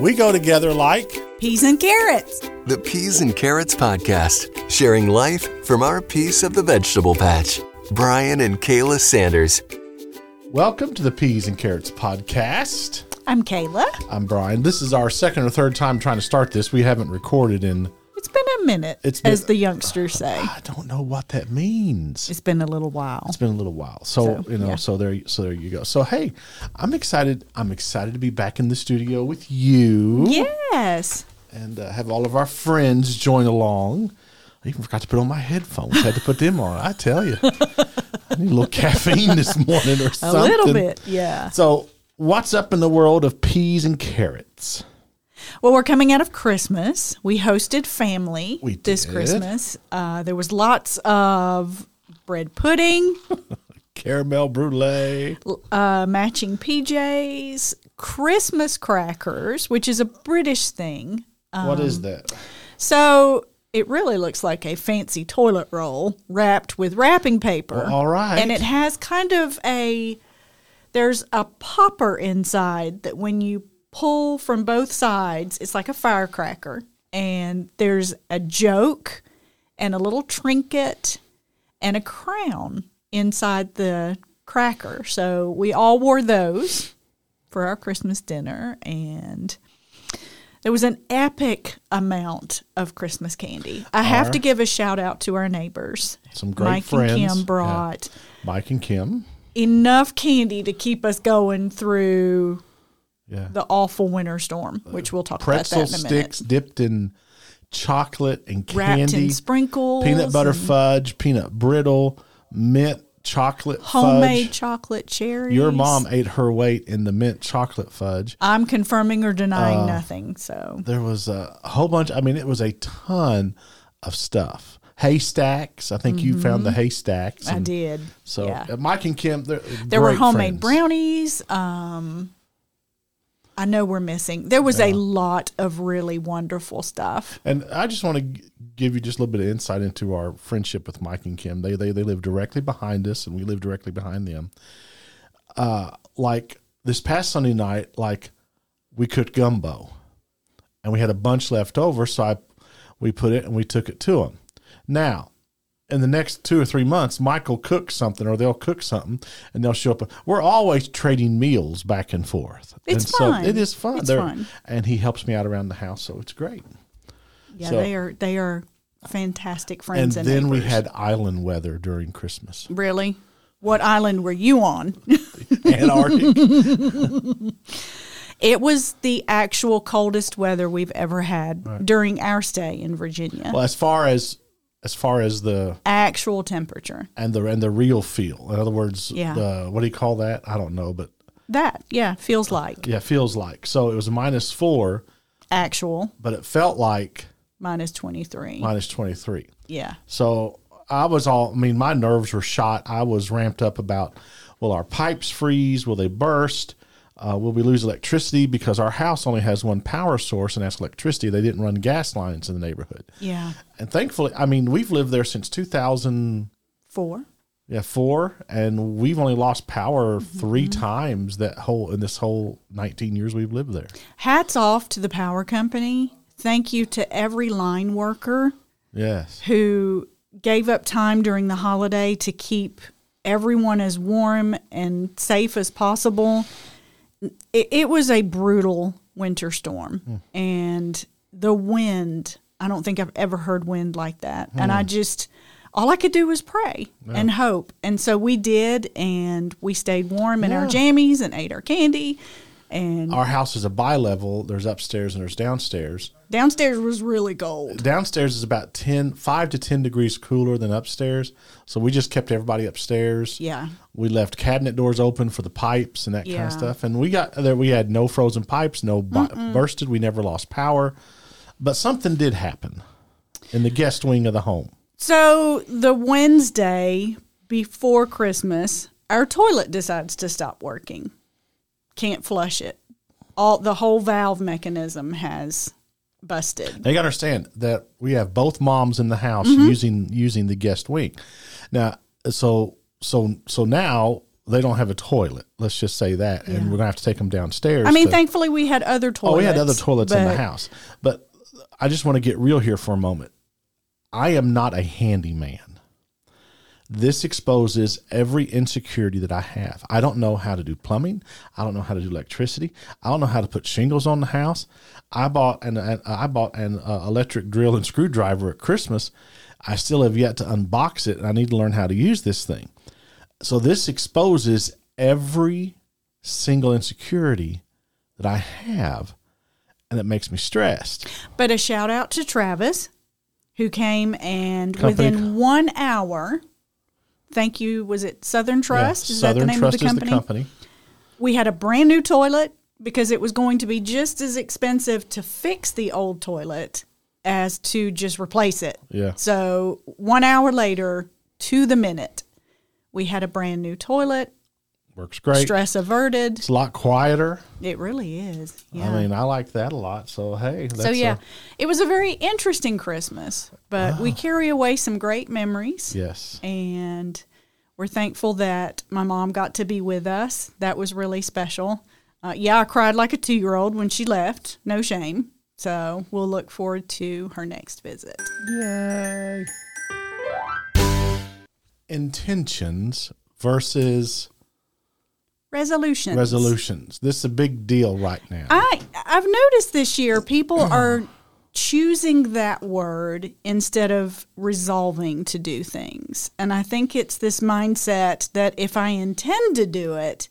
We go together like Peas and carrots. The Peas and Carrots Podcast, sharing life from our piece of the vegetable patch. Brian and Kayla Sanders. Welcome to the Peas and Carrots podcast. I'm Kayla. I'm Brian. This is our second or third time trying to start this. We haven't recorded in, It's been a minute, It's been- as the youngsters say. I don't know what that means. It's been a little while. It's been a little while. So, So, you know, yeah. so there so there you go. So hey, I'm excited. I'm excited to be back in the studio with you. Yes. And uh, have all of our friends join along. I even forgot to put on my headphones. Had to put them on. I tell you. I need a little caffeine this morning or something. A little bit, yeah. So, what's up in the world of peas and carrots? Well, we're coming out of Christmas. We hosted family We this did. Christmas. Uh, there was lots of bread pudding, Caramel brulee. uh, matching PJs, Christmas crackers, which is a British thing. what is that? So it really looks like a fancy toilet roll wrapped with wrapping paper. Well, all right. And it has kind of a there's a popper inside that when you pull from both sides, it's like a firecracker. And there's a joke and a little trinket and a crown inside the cracker. So we all wore those for our Christmas dinner and there was an epic amount of Christmas candy. I have Our- to give a shout out to our neighbors. Some great Mike friends. and Kim brought Mike and Kim. enough candy to keep us going through Yeah. the awful winter storm, which we'll talk Pretzel about that in a minute. sticks dipped in chocolate and Wrapped candy. in sprinkles, peanut butter and fudge, peanut brittle, mint chocolate homemade fudge. chocolate cherries. Your mom ate her weight in the mint chocolate fudge. I'm confirming or denying Uh, nothing. So There was a whole bunch. I mean, it was a ton of stuff. Haystacks. I think you found the haystacks. Mm-hmm. I and did. So yeah. uh, Mike and Kim, they're There were great homemade friends. brownies. Um, I know we're missing. There was a lot of really wonderful stuff. And I just want to g- give you just a little bit of insight into our friendship with Mike and Kim. They they they live directly behind us, and we live directly behind them. Uh, like this past Sunday night, like we cooked gumbo, and we had a bunch left over, so I we put it and we took it to them. Now, in the next two or three months, Michael cooks something, or they'll cook something, and they'll show up. We're always trading meals back and forth. It's and so fun. it is fun. It's They're- fun. and he helps me out around the house, so it's great. Yeah, So- they are they are fantastic friends. and And, then we had island weather during Christmas. really. What island were you on? Antarctic. it was the actual coldest weather we've ever had during our stay in Virginia. well, as far as as far as the Actual temperature. and the and the real feel. In other words, Yeah. the, what do you call that? I don't know, but That, yeah, feels like yeah, feels like. So it was minus four, actual but it felt like minus 23. minus twenty three. yeah. So I was all. I mean, my nerves were shot. I was ramped up about. Will our pipes freeze? Will they burst? Uh, will we lose electricity because our house only has one power source and that's electricity? They didn't run gas lines in the neighborhood. Yeah. And thankfully, I mean, we've lived there since 2004. Yeah, four, and we've only lost power Mm-hmm. three times that whole in this whole 19 years we've lived there. Hats off to the power company. Thank you to every line worker Yes. who gave up time during the holiday to keep everyone as warm and safe as possible. It, it was a brutal winter storm, hmm. and the wind. I don't think I've ever heard wind like that. And I hmm. just, all I could do was pray and hope. And so we did, and we stayed warm in our jammies and ate our candy. And Our house is a bi-level. There's upstairs and there's downstairs. downstairs was really cold. Downstairs is about 10, 5 to 10 degrees cooler than upstairs. So we just kept everybody upstairs. Yeah. We left cabinet doors open for the pipes and that kind of stuff. And we got there. We had no frozen pipes, no bu- bursted. We never lost power. But something did happen in the guest wing of the home. So the Wednesday before Christmas, our toilet decides to stop working. Can't flush it. All the whole valve mechanism has busted. Now you got to understand that we have both moms in the house Mm-hmm. using using the guest wing. Now, so so so now they don't have a toilet. Let's just say that, and we're gonna have to take them downstairs. I mean, to- thankfully we had other toilets. Oh, we had other toilets in the house. But I just want to get real here for a moment. I am not a handyman. This exposes every insecurity that I have. I don't know how to do plumbing. I don't know how to do electricity. I don't know how to put shingles on the house. I bought an, an I bought an uh, electric drill and screwdriver at Christmas. I still have yet to unbox it, and I need to learn how to use this thing. So this exposes every single insecurity that I have, and it makes me stressed. But a shout out to Travis, who came and Company- within one hour. Thank you. Was it Southern Trust? Yeah, is Southern that the name Trust of the company? is the company. We had a brand new toilet because it was going to be just as expensive to fix the old toilet as to just replace it. Yeah. So one hour later, to the minute, we had a brand new toilet. Works great. Stress averted. It's a lot quieter. It really is. Yeah. I mean, I like that a lot. So hey, that's so yeah, a- it was a very interesting Christmas, but we carry away some great memories. yes. and we're thankful that my mom got to be with us. That was really special. Uh, yeah, I cried like a two year old when she left. No shame. So we'll look forward to her next visit. Yay. Intentions versus Resolutions. resolutions. This is a big deal right now. I I've noticed this year people are choosing that word instead of resolving to do things. And I think it's this mindset that if I intend to do it,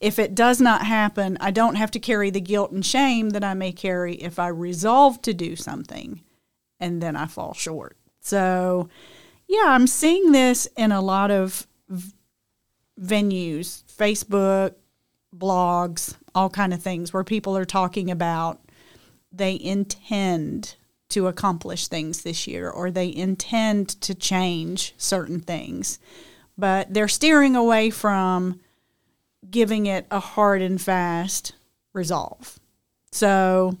if it does not happen, I don't have to carry the guilt and shame that I may carry if I resolve to do something and then I fall short. So, yeah, I'm seeing this in a lot of v- venues, Facebook, blogs, all kind of things where people are talking about they intend to accomplish things this year or they intend to change certain things, but they're steering away from giving it a hard and fast resolve. So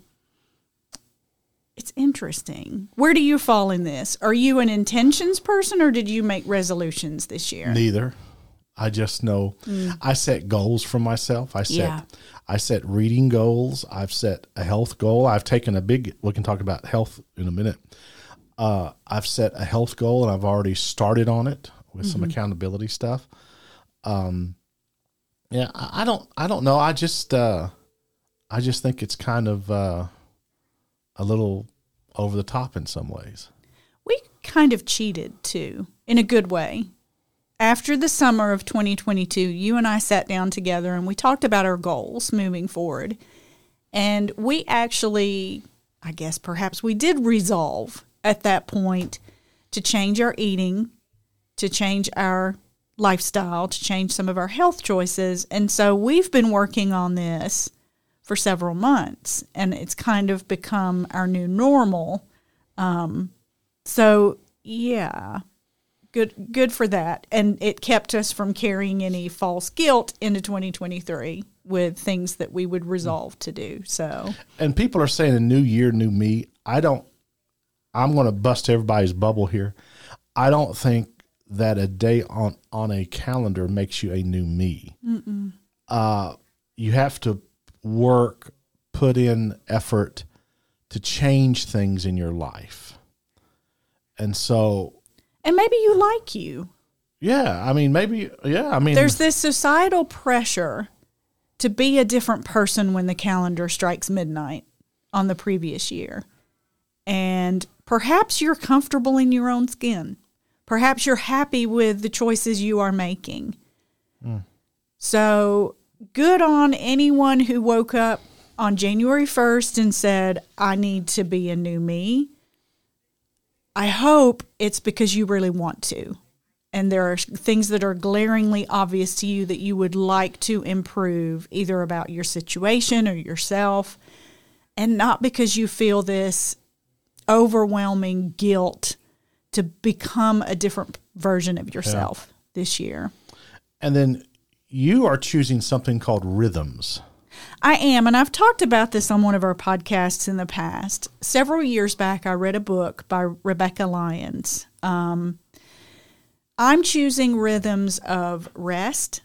it's interesting. Where do you fall in this? Are you an intentions person or did you make resolutions this year? Neither. I just know I set goals for myself. I set Yeah. I set reading goals. I've set a health goal. I've taken a big we can talk about health in a minute. Uh, I've set a health goal and I've already started on it with some accountability stuff. Um yeah, I, I don't I don't know. I just uh I just think it's kind of uh a little over the top in some ways. we kind of cheated too, in a good way. After the summer of 2022, you and I sat down together and we talked about our goals moving forward. And we actually, I guess perhaps we did resolve at that point to change our eating, to change our lifestyle, to change some of our health choices. And so we've been working on this for several months and it's kind of become our new normal. Um, so yeah, good good for that. And it kept us from carrying any false guilt into 2023 with things that we would resolve to do. So and people are saying a new year, new me. I don't. I'm going to bust everybody's bubble here. I don't think that a day on on a calendar makes you a new me. Uh, you have to work, put in effort to change things in your life, and so and maybe you like you. yeah. I mean, maybe yeah. I mean, There's this societal pressure to be a different person when the calendar strikes midnight on the previous year. And perhaps you're comfortable in your own skin. Perhaps you're happy with the choices you are making. Hmm. So, good on anyone who woke up on January 1st and said, I need to be a new me. I hope it's because you really want to and there are things that are glaringly obvious to you that you would like to improve either about your situation or yourself and not because you feel this overwhelming guilt to become a different version of yourself this year. and then you are choosing something called rhythms. I am, and I've talked about this on one of our podcasts in the past. Several years back, I read a book by Rebekah Lyons. Um, I'm choosing rhythms of rest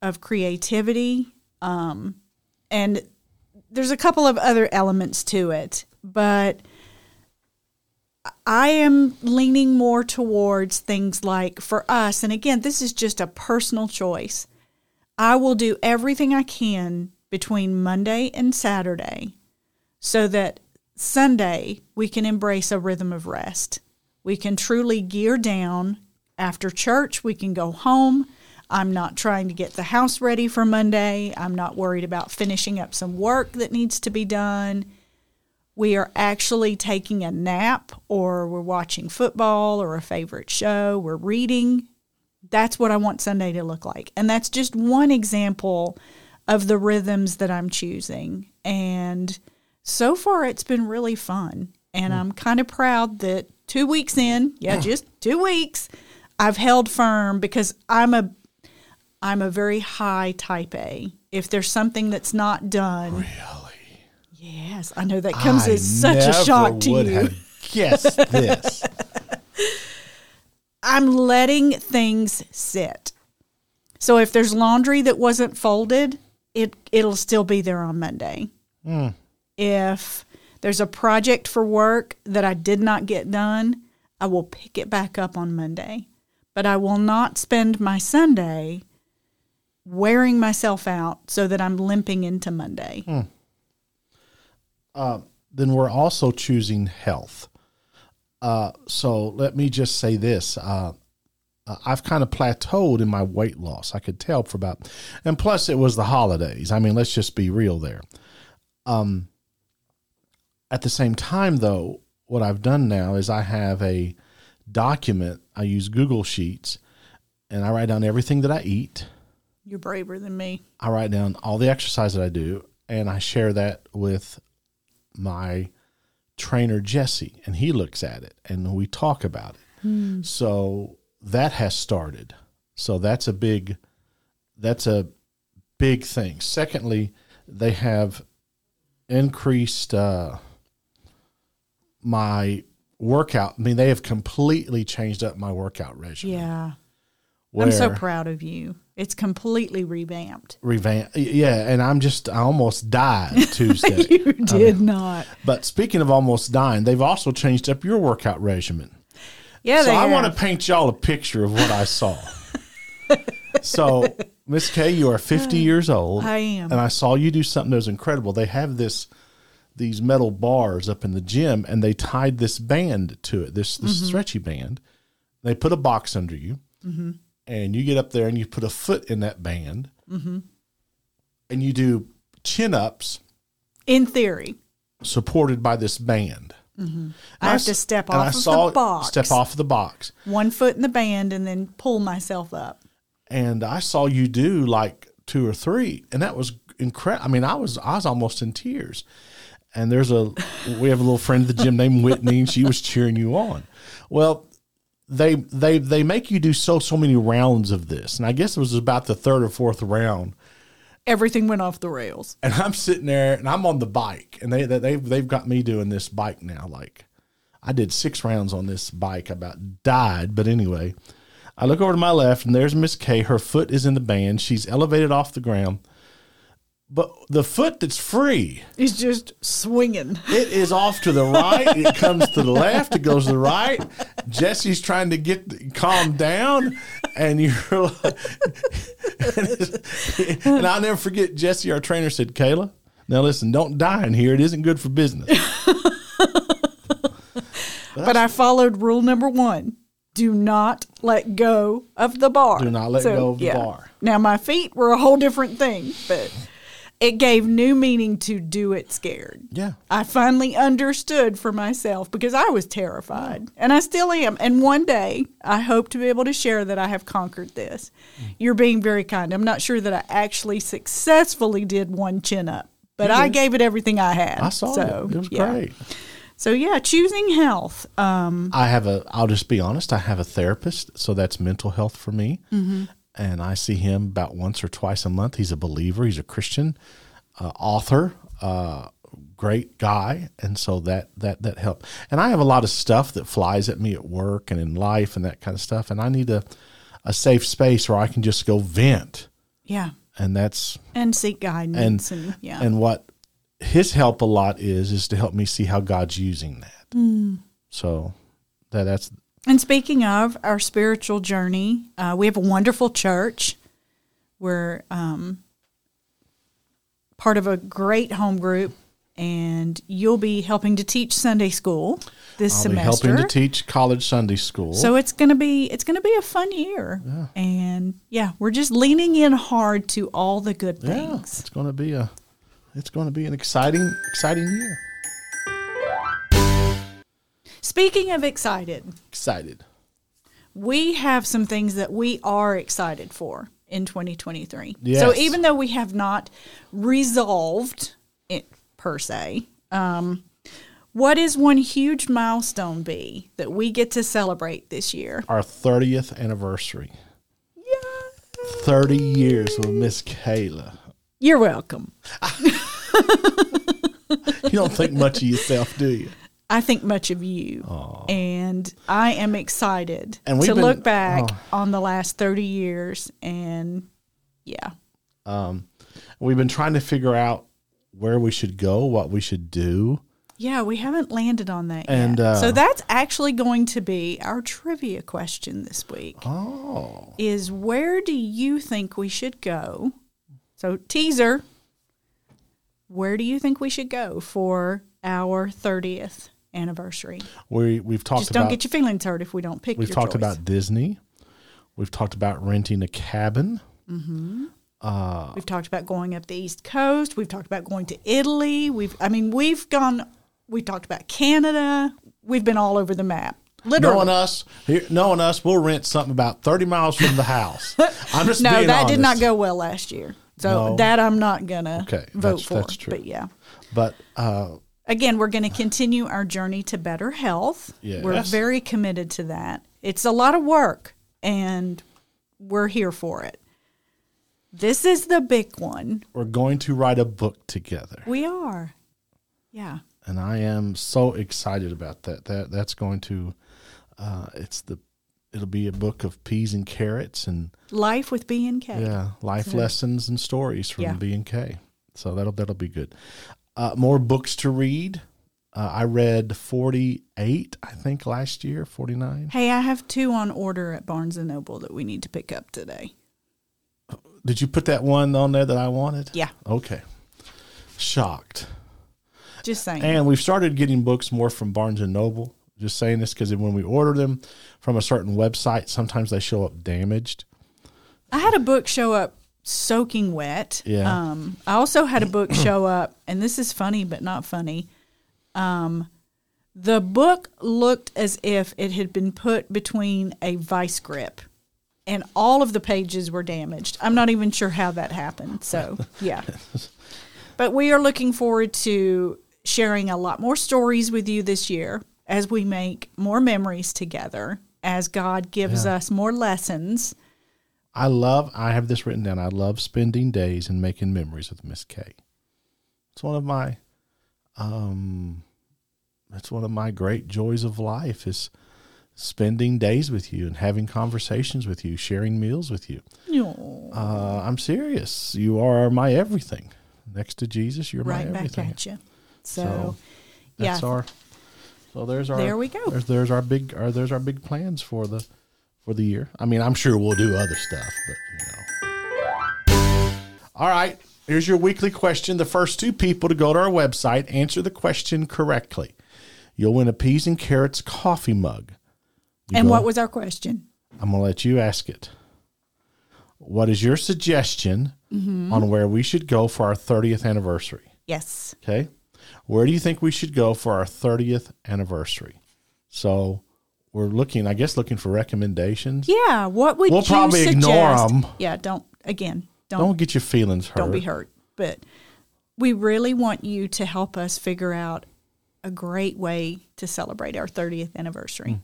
of creativity. Um, and there's a couple of other elements to it, but I am leaning more towards things like for us, and again, this is just a personal choice. I will do everything I can between Monday and Saturday so that Sunday we can embrace a rhythm of rest. We can truly gear down. After church, we can go home. I'm not trying to get the house ready for Monday. I'm not worried about finishing up some work that needs to be done. We are actually taking a nap or we're watching football or a favorite show. We're reading. That's what I want Sunday to look like. And that's just one example of the rhythms that I'm choosing. And so far, it's been really fun. And hmm. I'm kind of proud that two weeks in, yeah, hmm. just two weeks, I've held firm because I'm a I'm a very high type A. If there's something that's not done, Really? yes, I know that comes I as such a shock to would you. have guessed this. I'm letting things sit. So if there's laundry that wasn't folded, it it'll still be there on Monday. If there's a project for work that I did not get done, I will pick it back up on Monday. But I will not spend my Sunday wearing myself out so that I'm limping into Monday. then we're also choosing health. Uh, so let me just say this. Uh, uh, I've kind of plateaued in my weight loss. I could tell for about, and plus it was the holidays. I mean, let's just be real there. Um, at the same time, though, what I've done now is I have a document. I use Google Sheets, and I write down everything that I eat. You're braver than me. I write down all the exercise that I do, and I share that with my trainer Jesse, and he looks at it, and we talk about it. So that has started. So that's a big, that's a big thing. Secondly, they have increased uh, my workout. I mean, they have completely changed up my workout regimen. Yeah. I'm so proud of you. It's completely revamped. revamp. Yeah, and I'm just I almost died Tuesday. You did not. but speaking of almost dying, they've also changed up your workout regimen. Yeah, so I want to paint y'all a picture of what I saw. so Miss Kay, you are 50 years old. I am. and I saw you do something that was incredible. They have this these metal bars up in the gym, and they tied this band to it, this this Mm-hmm. stretchy band. They put a box under you, Mm-hmm. and you get up there and you put a foot in that band, Mm-hmm. and you do chin ups In theory, supported by this band. Mm-hmm. And I have s- to step off I of saw the box, Step off of the box, one foot in the band, and then pull myself up. and I saw you do like two or three, and that was incredible. I mean, I was I was almost in tears. And there's a we have a little friend at the gym named Whitney, and she was cheering you on. Well, they they they make you do so so many rounds of this, and I guess it was about the third or fourth round. Everything went off the rails. and I'm sitting there and I'm on the bike and they they they've, they've got me doing this bike now. Like I did six rounds on this bike. About died but anyway I look over to my left and there's Miss K. Her foot is in the band. She's elevated off the ground but the foot that's free is just swinging. it is off to the right it comes to the left it goes to the right Jesse's trying to get calm down and you're like, and, and I'll never forget Jesse, our trainer, said, Kayla, now listen, don't die in here. It isn't good for business. But I followed rule number one: do not let go of the bar. Do not let go of the bar. Now my feet were a whole different thing, but it gave new meaning to do it scared. Yeah. I finally understood for myself because I was terrified, and I still am. And one day, I hope to be able to share that I have conquered this. Mm. You're being very kind. I'm not sure that I actually successfully did one chin up, but I gave it everything I had. I saw so, it. It was yeah. great. So yeah, choosing health. Um, I have a, I'll just be honest, I have a therapist, so that's mental health for me. Mm-hmm. And I see him about once or twice a month. He's a believer, he's a Christian, uh, author, uh, great guy. And so that, that, that helped. And I have a lot of stuff that flies at me at work and in life and that kind of stuff. And I need a, a safe space where I can just go vent Yeah. and that's And seek guidance and, yeah. and what his help a lot is is to help me see how God's using that. Mm. So that that's And speaking of our spiritual journey, uh, we have a wonderful church. We're um, part of a great home group, and you'll be helping to teach Sunday school this I'll semester. helping to teach college Sunday school. so it's gonna be it's gonna be a fun year, yeah. and yeah, we're just leaning in hard to all the good yeah, things. it's going to be a it's going to be an exciting exciting year. Speaking of excited, Excited. we have some things that we are excited for in 2023. Yes. So even though we have not resolved it per se, um, what is one huge milestone be that we get to celebrate this year? Our 30th anniversary. Yeah. 30 years with Miss Kayla. You're welcome. You don't think much of yourself, do you? I think much of you. And I am excited And to been- look back oh. on the last 30 years and yeah. We've been trying to figure out where we should go, what we should do. Yeah, we haven't landed on that And, yet. uh, so that's actually going to be our trivia question this week. Oh. Is where do you think we should go? So teaser. Where do you think we should go for our 30th anniversary? We we've talked Just don't about get your feelings hurt if we don't pick we've talked choice. about Disney. We've talked about renting a cabin. We've talked about going up the East Coast. We've talked about going to Italy. We've I mean, we've gone we've talked about Canada. We've been all over the map. Literally. Knowing us, here, knowing us, we'll rent something about thirty miles from the house. I'm just No, that did not go well last year. So No. that I'm not gonna Okay, vote that's- for. that's true. But yeah. But uh, Again, we're going to continue our journey to better health. We're very committed to that. It's a lot of work and we're here for it. This is the big one. we're going to write a book together, We are. Yeah. and I am so excited about that. That that's going to, uh, it's the, it'll be a book of peas and carrots and Life with B and K. yeah, life lessons and stories from Yeah. B and K. So that'll that'll be good. Uh, more books to read. Uh, I read forty eight, I think, last year. Forty nine. Hey, I have two on order at Barnes and Noble that we need to pick up today. Did you put that one on there that I wanted? Yeah. Okay. Shocked. Just saying. And we've started getting books more from Barnes and Noble. Just saying this because when we order them from a certain website, sometimes they show up damaged. I had a book show up soaking wet. Yeah. Um, I also had a book show up, and this is funny but not funny. Um, the book looked as if it had been put between a vice grip, and all of the pages were damaged. I'm not even sure how that happened. So, yeah. But we are looking forward to sharing a lot more stories with you this year as we make more memories together, as God gives Yeah. us more lessons. I love, I have this written down. I love spending days and making memories with Miss K. It's one of my, um, it's one of my great joys of life is spending days with you and having conversations with you, sharing meals with you. Uh, I'm serious. You are my everything. Next to Jesus, you're right my back at you. So, So, yeah, That's our. So there's our. There we go. There's, there's our big. Our, there's our big plans for the, for the year. I mean, I'm sure we'll do other stuff, but you know. All right. Here's your weekly question. The first two people to go to our website answer the question correctly. You'll win a peas and carrots coffee mug. You and go- what was our question? I'm going to let you ask it. What is your suggestion Mm-hmm. on where we should go for our 30th anniversary? Yes. Okay. Where do you think we should go for our 30th anniversary? So we're looking, I guess, looking for recommendations. Yeah. What would We'll you probably suggest? ignore 'em. Yeah. Don't again. Don't Don't get your feelings hurt. don't be hurt. But we really want you to help us figure out a great way to celebrate our 30th anniversary.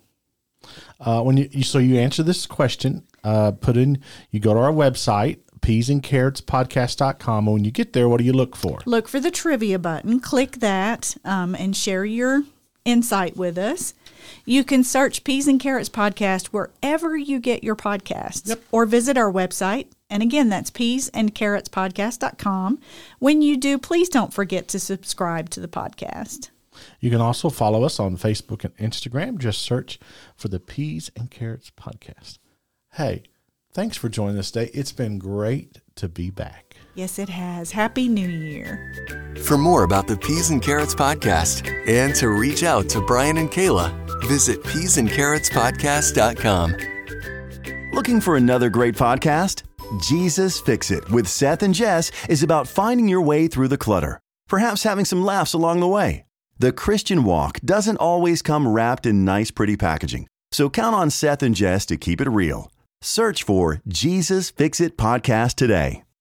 Uh, when you, you so you answer this question, uh, put in you go to our website peasandcarrotspodcast.com and when you get there, what do you look for? Look for the trivia button, click that, um, and share your insight with us. You can search Peas and Carrots Podcast wherever you get your podcasts, or visit our website, And again, that's peasandcarrotspodcast.com. When you do, please don't forget to subscribe to the podcast. You can also follow us on Facebook and Instagram. Just search for the Peas and Carrots Podcast. Hey, thanks for joining us today. It's been great to be back. Yes, it has. Happy New Year. For more about the Peas and Carrots podcast and to reach out to Brian and Kayla, visit peasandcarrotspodcast.com. Looking for another great podcast? Jesus Fix It with Seth and Jess is about finding your way through the clutter, perhaps having some laughs along the way. The Christian walk doesn't always come wrapped in nice, pretty packaging, so count on Seth and Jess to keep it real. Search for Jesus Fix It podcast today.